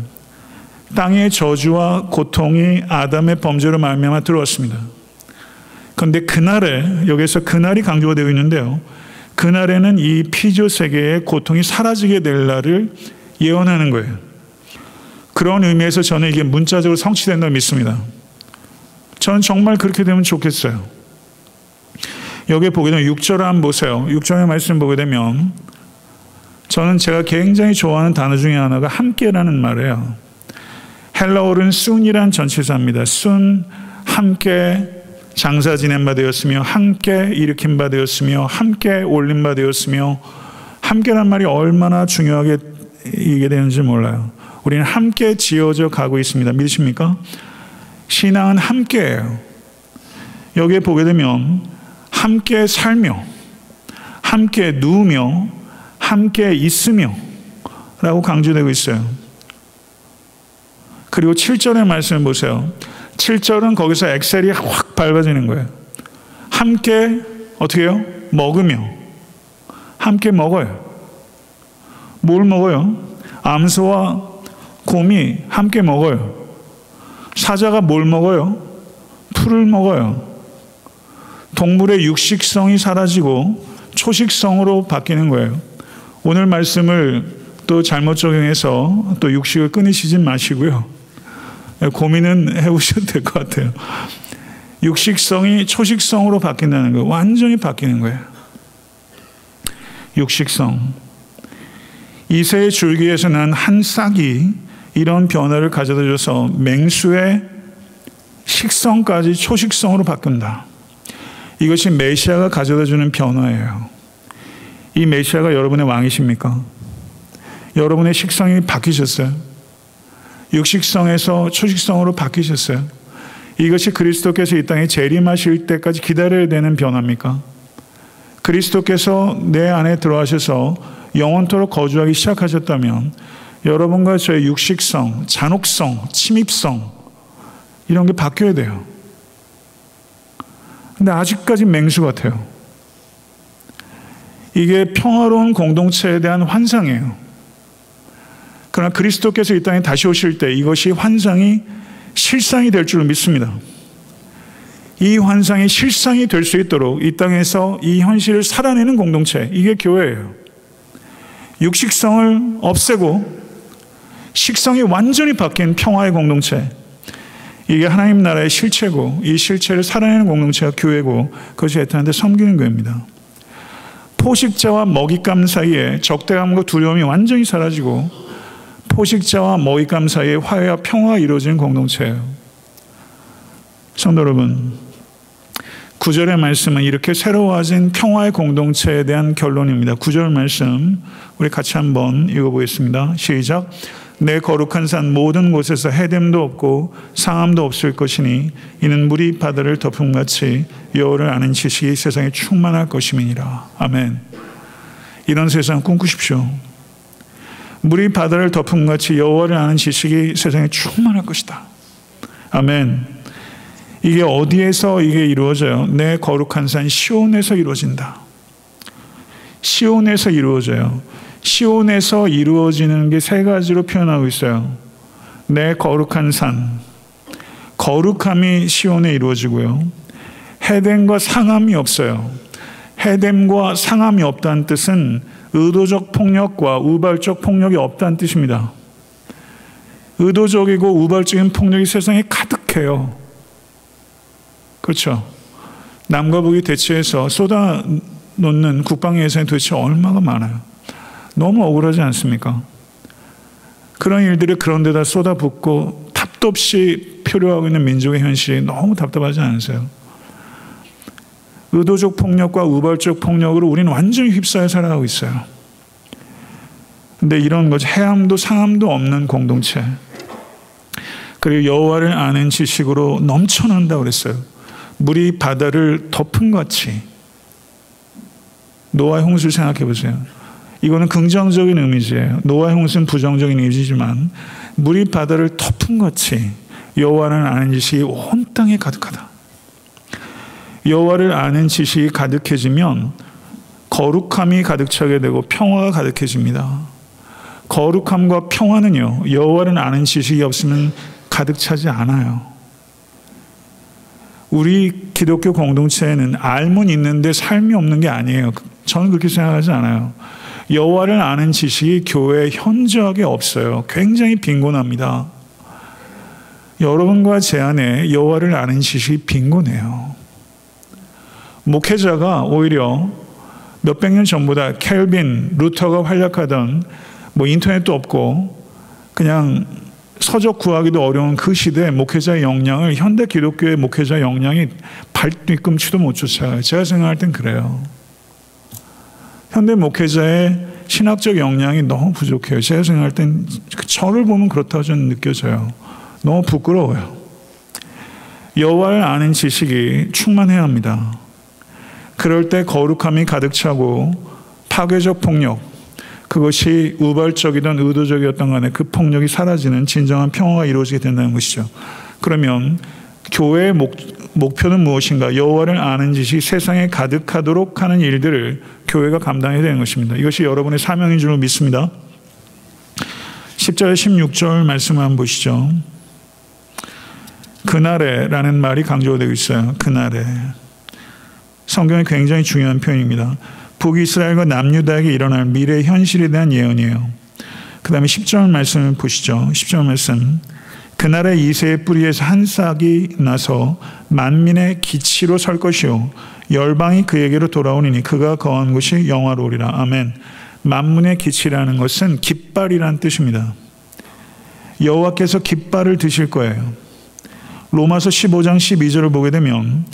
땅의 저주와 고통이 아담의 범죄로 말미암아 들어왔습니다. 그런데 그날에 여기서 그날이 강조가 되어 있는데요. 그날에는 이 피조 세계의 고통이 사라지게 될 날을 예언하는 거예요. 그런 의미에서 저는 이게 문자적으로 성취된다고 믿습니다. 저는 정말 그렇게 되면 좋겠어요. 여기 보게 되면 6절 한번 보세요. 6절의 말씀 보게 되면 저는 제가 굉장히 좋아하는 단어 중에 하나가 함께라는 말이에요. 헬라어는 순이란 전치사입니다. 순, 함께 장사 지낸 바 되었으며, 함께 일으킨 바 되었으며, 함께 올린 바 되었으며, 함께란 말이 얼마나 중요하게 이게 되는지 몰라요. 우리는 함께 지어져 가고 있습니다. 믿으십니까? 신앙은 함께예요. 여기에 보게 되면 함께 살며, 함께 누우며, 함께 있으며 라고 강조되고 있어요. 그리고 7절의 말씀을 보세요. 7절은 거기서 엑셀이 확 밟아지는 거예요. 함께 어떻게 해요? 먹으며 함께 먹어요. 뭘 먹어요? 암소와 곰이 함께 먹어요. 사자가 뭘 먹어요? 풀을 먹어요. 동물의 육식성이 사라지고 초식성으로 바뀌는 거예요. 오늘 말씀을 또 잘못 적용해서 또 육식을 끊으시지 마시고요. 고민은 해보셔도 될 것 같아요. 육식성이 초식성으로 바뀐다는 거예요. 완전히 바뀌는 거예요. 육식성. 이세의 줄기에서 난한 싹이 이런 변화를 가져다 줘서 맹수의 식성까지 초식성으로 바꾼다. 이것이 메시아가 가져다 주는 변화예요. 이 메시아가 여러분의 왕이십니까? 여러분의 식성이 바뀌셨어요? 육식성에서 초식성으로 바뀌셨어요? 이것이 그리스도께서 이 땅에 재림하실 때까지 기다려야 되는 변화입니까? 그리스도께서 내 안에 들어가셔서 영원토록 거주하기 시작하셨다면 여러분과 저의 육식성, 잔혹성, 침입성 이런 게 바뀌어야 돼요. 근데 아직까지 맹수 같아요. 이게 평화로운 공동체에 대한 환상이에요. 그러나 그리스도께서 이 땅에 다시 오실 때 이것이 환상이 실상이 될 줄 믿습니다. 이 환상이 실상이 될 수 있도록 이 땅에서 이 현실을 살아내는 공동체, 이게 교회예요. 육식성을 없애고 식성이 완전히 바뀐 평화의 공동체. 이게 하나님 나라의 실체고 이 실체를 살아내는 공동체가 교회고 그것이 에탄한테 섬기는 거입니다. 포식자와 먹잇감 사이에 적대감과 두려움이 완전히 사라지고 포식자와 먹잇감 사이에 화해와 평화가 이루어지는 공동체예요. 성도 여러분, 구절의 말씀은 이렇게 새로워진 평화의 공동체에 대한 결론입니다. 구절 말씀 우리 같이 한번 읽어보겠습니다. 시작. 내 거룩한 산 모든 곳에서 해됨도 없고 상함도 없을 것이니 이는 물이 바다를 덮음 같이 여호를 아는 지식이 세상에 충만할 것임이니라. 아멘. 이런 세상 꿈꾸십시오. 물이 바다를 덮음 같이 여호와를 아는 지식이 세상에 충만할 것이다. 아멘. 이게 어디에서 이게 이루어져요? 내 거룩한 산 시온에서 이루어진다. 시온에서 이루어져요. 시온에서 이루어지는 게 세 가지로 표현하고 있어요. 내 거룩한 산. 거룩함이 시온에 이루어지고요. 해됨과 상함이 없어요. 해됨과 상함이 없다는 뜻은 의도적 폭력과 우발적 폭력이 없다는 뜻입니다. 의도적이고 우발적인 폭력이 세상에 가득해요. 그렇죠. 남과 북이 대치해서 쏟아 놓는 국방 예산이 도대체 얼마가 많아요. 너무 억울하지 않습니까? 그런 일들이 그런 데다 쏟아붓고 탑도 없이 표류하고 있는 민족의 현실이 너무 답답하지 않으세요? 의도적 폭력과 우발적 폭력으로 우리는 완전히 휩싸여 살아가고 있어요. 근데 이런 것 해함도 상함도 없는 공동체. 그리고 여호와를 아는 지식으로 넘쳐난다 그랬어요. 물이 바다를 덮은 같이 노아 홍수를 생각해 보세요. 이거는 긍정적인 의미지예요. 노아 홍수는 부정적인 의미지만 물이 바다를 덮은 같이 여호와를 아는 지식이 온 땅에 가득하다. 여호와를 아는 지식이 가득해지면 거룩함이 가득 차게 되고 평화가 가득해집니다. 거룩함과 평화는요. 여호와를 아는 지식이 없으면 가득 차지 않아요. 우리 기독교 공동체에는 알면 있는데 삶이 없는 게 아니에요. 저는 그렇게 생각하지 않아요. 여호와를 아는 지식이 교회에 현저하게 없어요. 굉장히 빈곤합니다. 여러분과 제 안에 여호와를 아는 지식이 빈곤해요. 목회자가 오히려 몇백 년 전보다 켈빈, 루터가 활약하던 뭐 인터넷도 없고 그냥 서적 구하기도 어려운 그 시대 목회자의 역량을 현대 기독교의 목회자 역량이 발 뒤꿈치도 못 쫓아가요. 제가 생각할 땐 그래요. 현대 목회자의 신학적 역량이 너무 부족해요. 제가 생각할 땐 저를 보면 그렇다고 저는 느껴져요. 너무 부끄러워요. 여호와를 아는 지식이 충만해야 합니다. 그럴 때 거룩함이 가득 차고 파괴적 폭력, 그것이 우발적이든 의도적이었던 간에 그 폭력이 사라지는 진정한 평화가 이루어지게 된다는 것이죠. 그러면 교회의 목, 목표는 무엇인가? 여호와를 아는 짓이 세상에 가득하도록 하는 일들을 교회가 감당해야 되는 것입니다. 이것이 여러분의 사명인 줄 믿습니다. 10절 16절 말씀을 한번 보시죠. 그날에라는 말이 강조되고 있어요. 그날에. 성경에 굉장히 중요한 표현입니다. 북이스라엘과 남유다에게 일어날 미래 현실에 대한 예언이에요. 그 다음에 10절 말씀을 보시죠. 10절 말씀. 그날의 이세의 뿌리에서 한 싹이 나서 만민의 기치로 설 것이요. 열방이 그에게로 돌아오니 그가 거한 곳이 영화로우리라. 아멘. 만문의 기치라는 것은 깃발이란 뜻입니다. 여호와께서 깃발을 드실 거예요. 로마서 15장 12절을 보게 되면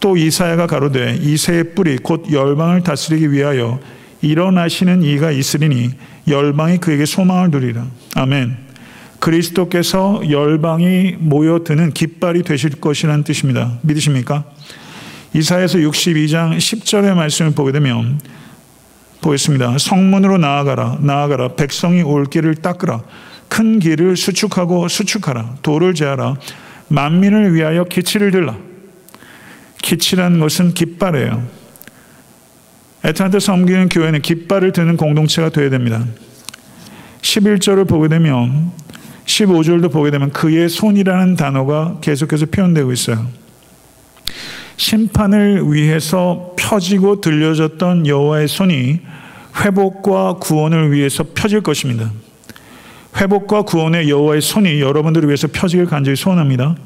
또 이사야가 가로되 이새의 뿌리 곧 열방을 다스리기 위하여 일어나시는 이가 있으리니 열방이 그에게 소망을 두리라. 아멘. 그리스도께서 열방이 모여드는 깃발이 되실 것이라는 뜻입니다. 믿으십니까? 이사에서 62장 10절의 말씀을 보게 되면 보겠습니다. 성문으로 나아가라 나아가라 백성이 올 길을 닦으라 큰 길을 수축하고 수축하라 돌을 제하라 만민을 위하여 기치를 들라 기치라는 것은 깃발이에요. 애타한테 섬기는 교회는 깃발을 드는 공동체가 되어야 됩니다. 11절을 보게 되면 15절도 보게 되면 그의 손이라는 단어가 계속해서 표현되고 있어요. 심판을 위해서 펴지고 들려졌던 여호와의 손이 회복과 구원을 위해서 펴질 것입니다. 회복과 구원의 여호와의 손이 여러분들을 위해서 펴지길 간절히 소원합니다.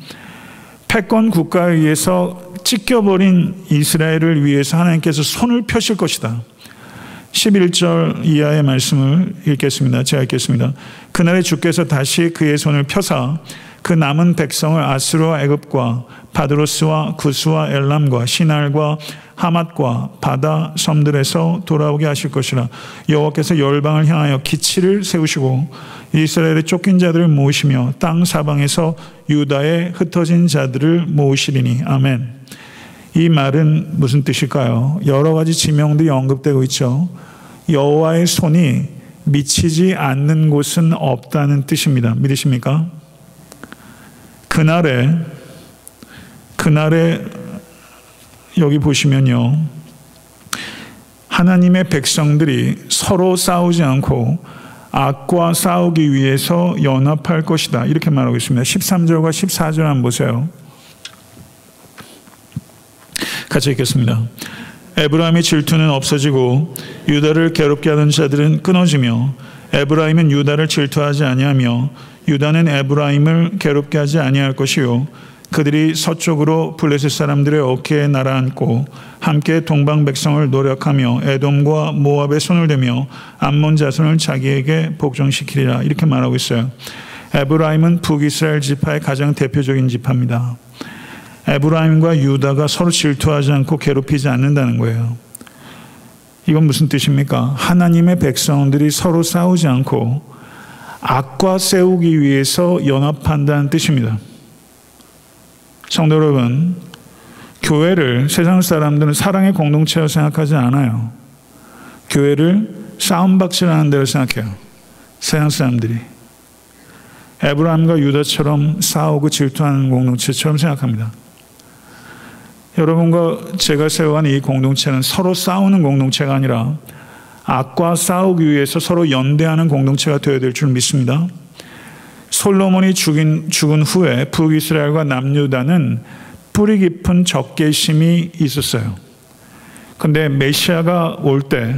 패권 국가에 의해서 찢겨버린 이스라엘을 위해서 하나님께서 손을 펴실 것이다. 11절 이하의 말씀을 읽겠습니다. 제가 읽겠습니다. 그날에 주께서 다시 그의 손을 펴사 그 남은 백성을 아스루와 애굽과 바드로스와 구스와 엘람과 시날과 하맛과 바다 섬들에서 돌아오게 하실 것이라 여호와께서 열방을 향하여 기치를 세우시고 이스라엘의 쫓긴 자들을 모으시며 땅 사방에서 유다의 흩어진 자들을 모으시리니 아멘. 이 말은 무슨 뜻일까요? 여러 가지 지명들이 언급되고 있죠. 여호와의 손이 미치지 않는 곳은 없다는 뜻입니다. 믿으십니까? 그날에 그날에 여기 보시면요. 하나님의 백성들이 서로 싸우지 않고 악과 싸우기 위해서 연합할 것이다. 이렇게 말하고 있습니다. 13절과 14절 한번 보세요. 같이 읽겠습니다. 에브라임의 질투는 없어지고 유다를 괴롭게 하는 자들은 끊어지며 에브라임은 유다를 질투하지 아니하며 유다는 에브라임을 괴롭게 하지 아니할 것이요 그들이 서쪽으로 블레셋 사람들의 어깨에 날아앉고 함께 동방 백성을 노력하며 에돔과 모압의 손을 대며 암몬 자손을 자기에게 복종시키리라 이렇게 말하고 있어요. 에브라임은 북이스라엘 지파의 가장 대표적인 지파입니다. 에브라임과 유다가 서로 질투하지 않고 괴롭히지 않는다는 거예요. 이건 무슨 뜻입니까? 하나님의 백성들이 서로 싸우지 않고 악과 세우기 위해서 연합한다는 뜻입니다. 성도 여러분, 교회를 세상 사람들은 사랑의 공동체로 생각하지 않아요. 교회를 싸움박질하는 데로 생각해요. 세상 사람들이. 에브라임과 유다처럼 싸우고 질투하는 공동체처럼 생각합니다. 여러분과 제가 세워간 이 공동체는 서로 싸우는 공동체가 아니라 악과 싸우기 위해서 서로 연대하는 공동체가 되어야 될 줄 믿습니다. 솔로몬이 죽인, 죽은 후에 북이스라엘과 남유다는 뿌리 깊은 적개심이 있었어요. 근데 메시아가 올 때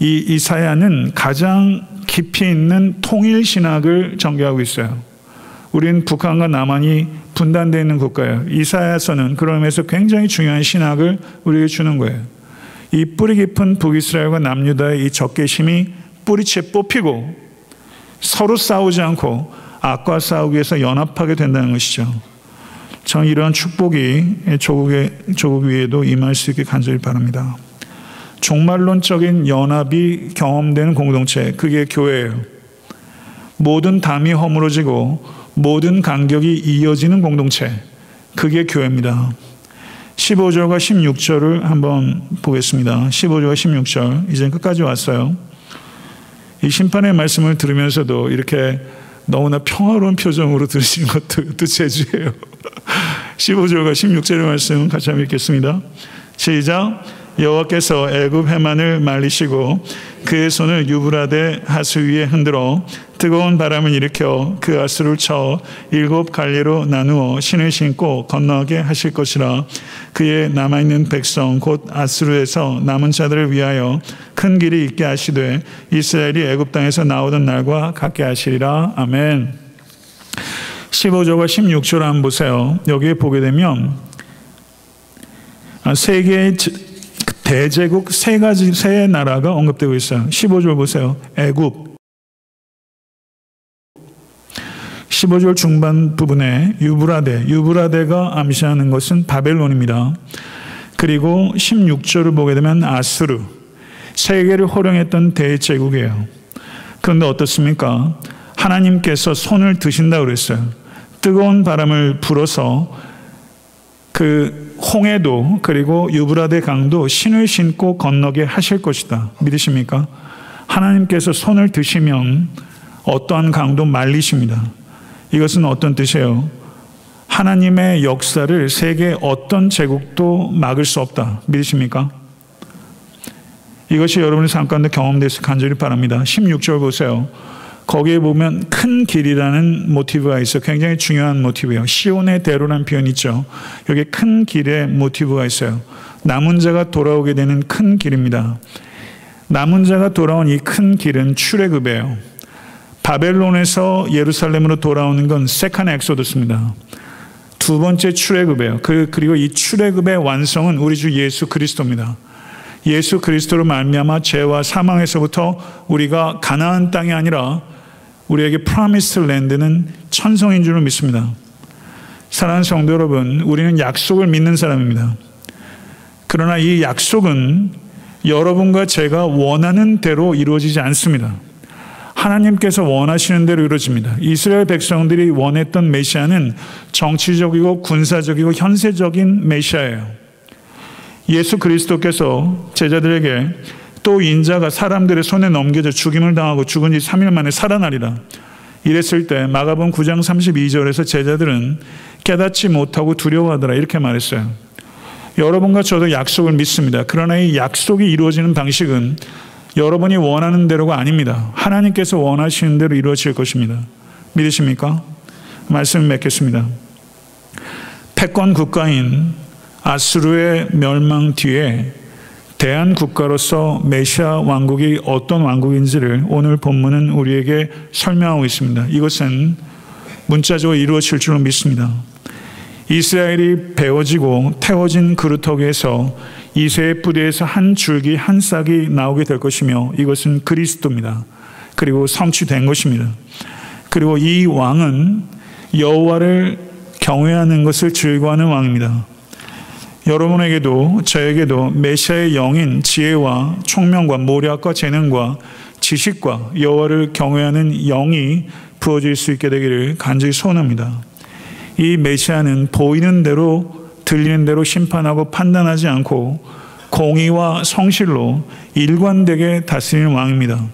이 이사야는 가장 깊이 있는 통일 신학을 전개하고 있어요. 우린 북한과 남한이 분단되어 있는 국가예요. 이사야서는 그러면서 굉장히 중요한 신학을 우리에게 주는 거예요. 이 뿌리 깊은 북이스라엘과 남유다의 이 적개심이 뿌리채 뽑히고 서로 싸우지 않고 악과 싸우기 위해서 연합하게 된다는 것이죠. 전 이러한 축복이 조국의, 조국 위에도 임할 수 있게 간절히 바랍니다. 종말론적인 연합이 경험되는 공동체, 그게 교회예요. 모든 담이 허물어지고 모든 간격이 이어지는 공동체, 그게 교회입니다. 15절과 16절을 한번 보겠습니다. 15절과 16절. 이제 끝까지 왔어요. 이 심판의 말씀을 들으면서도 이렇게 너무나 평화로운 표정으로 들으시는 것도 또 제주예요. 15절과 16절의 말씀 같이 한번 읽겠습니다. 시작. 여호와께서 애굽 해만을 말리시고 그의 손을 유브라데 하수 위에 흔들어 뜨거운 바람을 일으켜 그 하수를 쳐 일곱 갈래로 나누어 신을 신고 건너게 하실 것이라 그의 남아있는 백성 곧 아스루에서 남은 자들을 위하여 큰 길이 있게 하시되 이스라엘이 애굽 땅에서 나오던 날과 같게 하시리라 아멘 15절과 16절 한번 보세요 여기에 보게 되면 세계의 대제국 세 가지 세 나라가 언급되고 있어요. 15절 보세요. 애굽. 15절 중반 부분에 유브라데, 유브라데가 암시하는 것은 바벨론입니다. 그리고 16절을 보게 되면 아스르, 세계를 호령했던 대제국이에요. 그런데 어떻습니까? 하나님께서 손을 드신다고 그랬어요. 뜨거운 바람을 불어서 그 홍해도 그리고 유브라데 강도 신을 신고 건너게 하실 것이다. 믿으십니까? 하나님께서 손을 드시면 어떠한 강도 말리십니다. 이것은 어떤 뜻이에요? 하나님의 역사를 세계 어떤 제국도 막을 수 없다. 믿으십니까? 이것이 여러분의 삶 가운데 경험돼서 간절히 바랍니다. 16절 보세요. 거기에 보면 큰 길이라는 모티브가 있어 굉장히 중요한 모티브예요. 시온의 대로라는 표현이 있죠. 여기 큰 길의 모티브가 있어요. 남은 자가 돌아오게 되는 큰 길입니다. 남은 자가 돌아온 이 큰 길은 출애굽이에요. 바벨론에서 예루살렘으로 돌아오는 건 second Exodus입니다. 두 번째 출애굽이에요. 그 그리고 이 출애굽의 완성은 우리 주 예수 그리스도입니다. 예수 그리스도로 말미암아 죄와 사망에서부터 우리가 가나안 땅이 아니라 우리에게 promised land는 천성인 줄로 믿습니다. 사랑하는 성도 여러분, 우리는 약속을 믿는 사람입니다. 그러나 이 약속은 여러분과 제가 원하는 대로 이루어지지 않습니다. 하나님께서 원하시는 대로 이루어집니다. 이스라엘 백성들이 원했던 메시아는 정치적이고 군사적이고 현세적인 메시아예요. 예수 그리스도께서 제자들에게 또 인자가 사람들의 손에 넘겨져 죽임을 당하고 죽은 지 3일 만에 살아나리라. 이랬을 때 마가본 9장 32절에서 제자들은 깨닫지 못하고 두려워하더라 이렇게 말했어요. 여러분과 저도 약속을 믿습니다. 그러나 이 약속이 이루어지는 방식은 여러분이 원하는 대로가 아닙니다. 하나님께서 원하시는 대로 이루어질 것입니다. 믿으십니까? 말씀 맺겠습니다. 패권 국가인 아수르의 멸망 뒤에 대한 국가로서 메시아 왕국이 어떤 왕국인지를 오늘 본문은 우리에게 설명하고 있습니다. 이것은 문자적으로 이루어질 줄로 믿습니다. 이스라엘이 베어지고 태워진 그루터기에서 이세의 부대에서 한 줄기 한 싹이 나오게 될 것이며 이것은 그리스도입니다. 그리고 성취된 것입니다. 그리고 이 왕은 여호와를 경외하는 것을 즐거워하는 왕입니다. 여러분에게도 저에게도 메시아의 영인 지혜와 총명과 모략과 재능과 지식과 여호와를 경외하는 영이 부어질 수 있게 되기를 간절히 소원합니다. 이 메시아는 보이는 대로 들리는 대로 심판하고 판단하지 않고 공의와 성실로 일관되게 다스리는 왕입니다.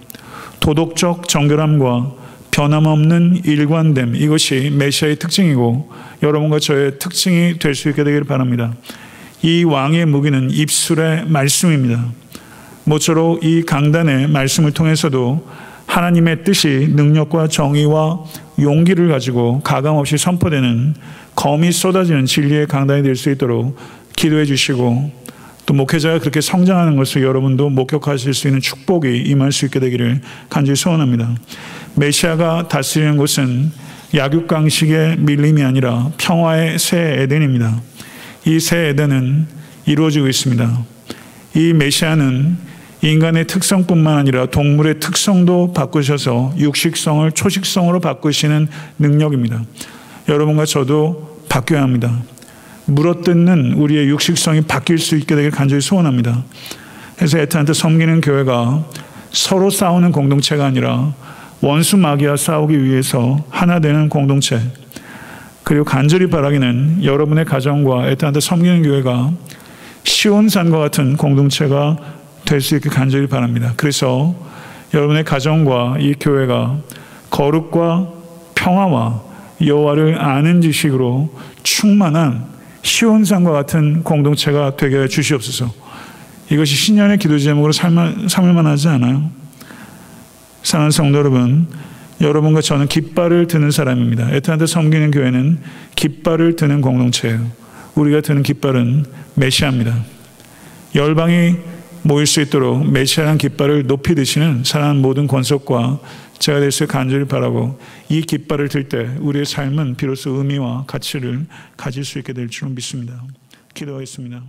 도덕적 정결함과 변함없는 일관됨 이것이 메시아의 특징이고 여러분과 저의 특징이 될 수 있게 되기를 바랍니다. 이 왕의 무기는 입술의 말씀입니다. 모쪼록 이 강단의 말씀을 통해서도 하나님의 뜻이 능력과 정의와 용기를 가지고 가감없이 선포되는 검이 쏟아지는 진리의 강단이 될 수 있도록 기도해 주시고 또 목회자가 그렇게 성장하는 것을 여러분도 목격하실 수 있는 축복이 임할 수 있게 되기를 간절히 소원합니다. 메시아가 다스리는 곳은 약육강식의 밀림이 아니라 평화의 새 에덴입니다. 이 새 에덴은 이루어지고 있습니다. 이 메시아는 인간의 특성뿐만 아니라 동물의 특성도 바꾸셔서 육식성을 초식성으로 바꾸시는 능력입니다. 여러분과 저도 바뀌어야 합니다. 물어뜯는 우리의 육식성이 바뀔 수 있게 되길 간절히 소원합니다. 그래서 에탄한테 섬기는 교회가 서로 싸우는 공동체가 아니라 원수 마귀와 싸우기 위해서 하나 되는 공동체. 그리고 간절히 바라기는 여러분의 가정과 에탄한테 섬기는 교회가 시온산과 같은 공동체가 될 수 있게 간절히 바랍니다. 그래서 여러분의 가정과 이 교회가 거룩과 평화와 여호와를 아는 지식으로 충만한 시온산과 같은 공동체가 되게 해 주시옵소서. 이것이 신년의 기도 제목으로 삼을 만하지 않아요? 사랑하는 성도 여러분, 여러분과 저는 깃발을 드는 사람입니다. 에트한테 섬기는 교회는 깃발을 드는 공동체예요. 우리가 드는 깃발은 메시아입니다. 열방이 모일 수 있도록 메시아란 깃발을 높이 드시는 사랑하는 모든 권속과 제가 될수 간절히 바라고 이 깃발을 들 때 우리의 삶은 비로소 의미와 가치를 가질 수 있게 될줄 믿습니다. 기도하겠습니다.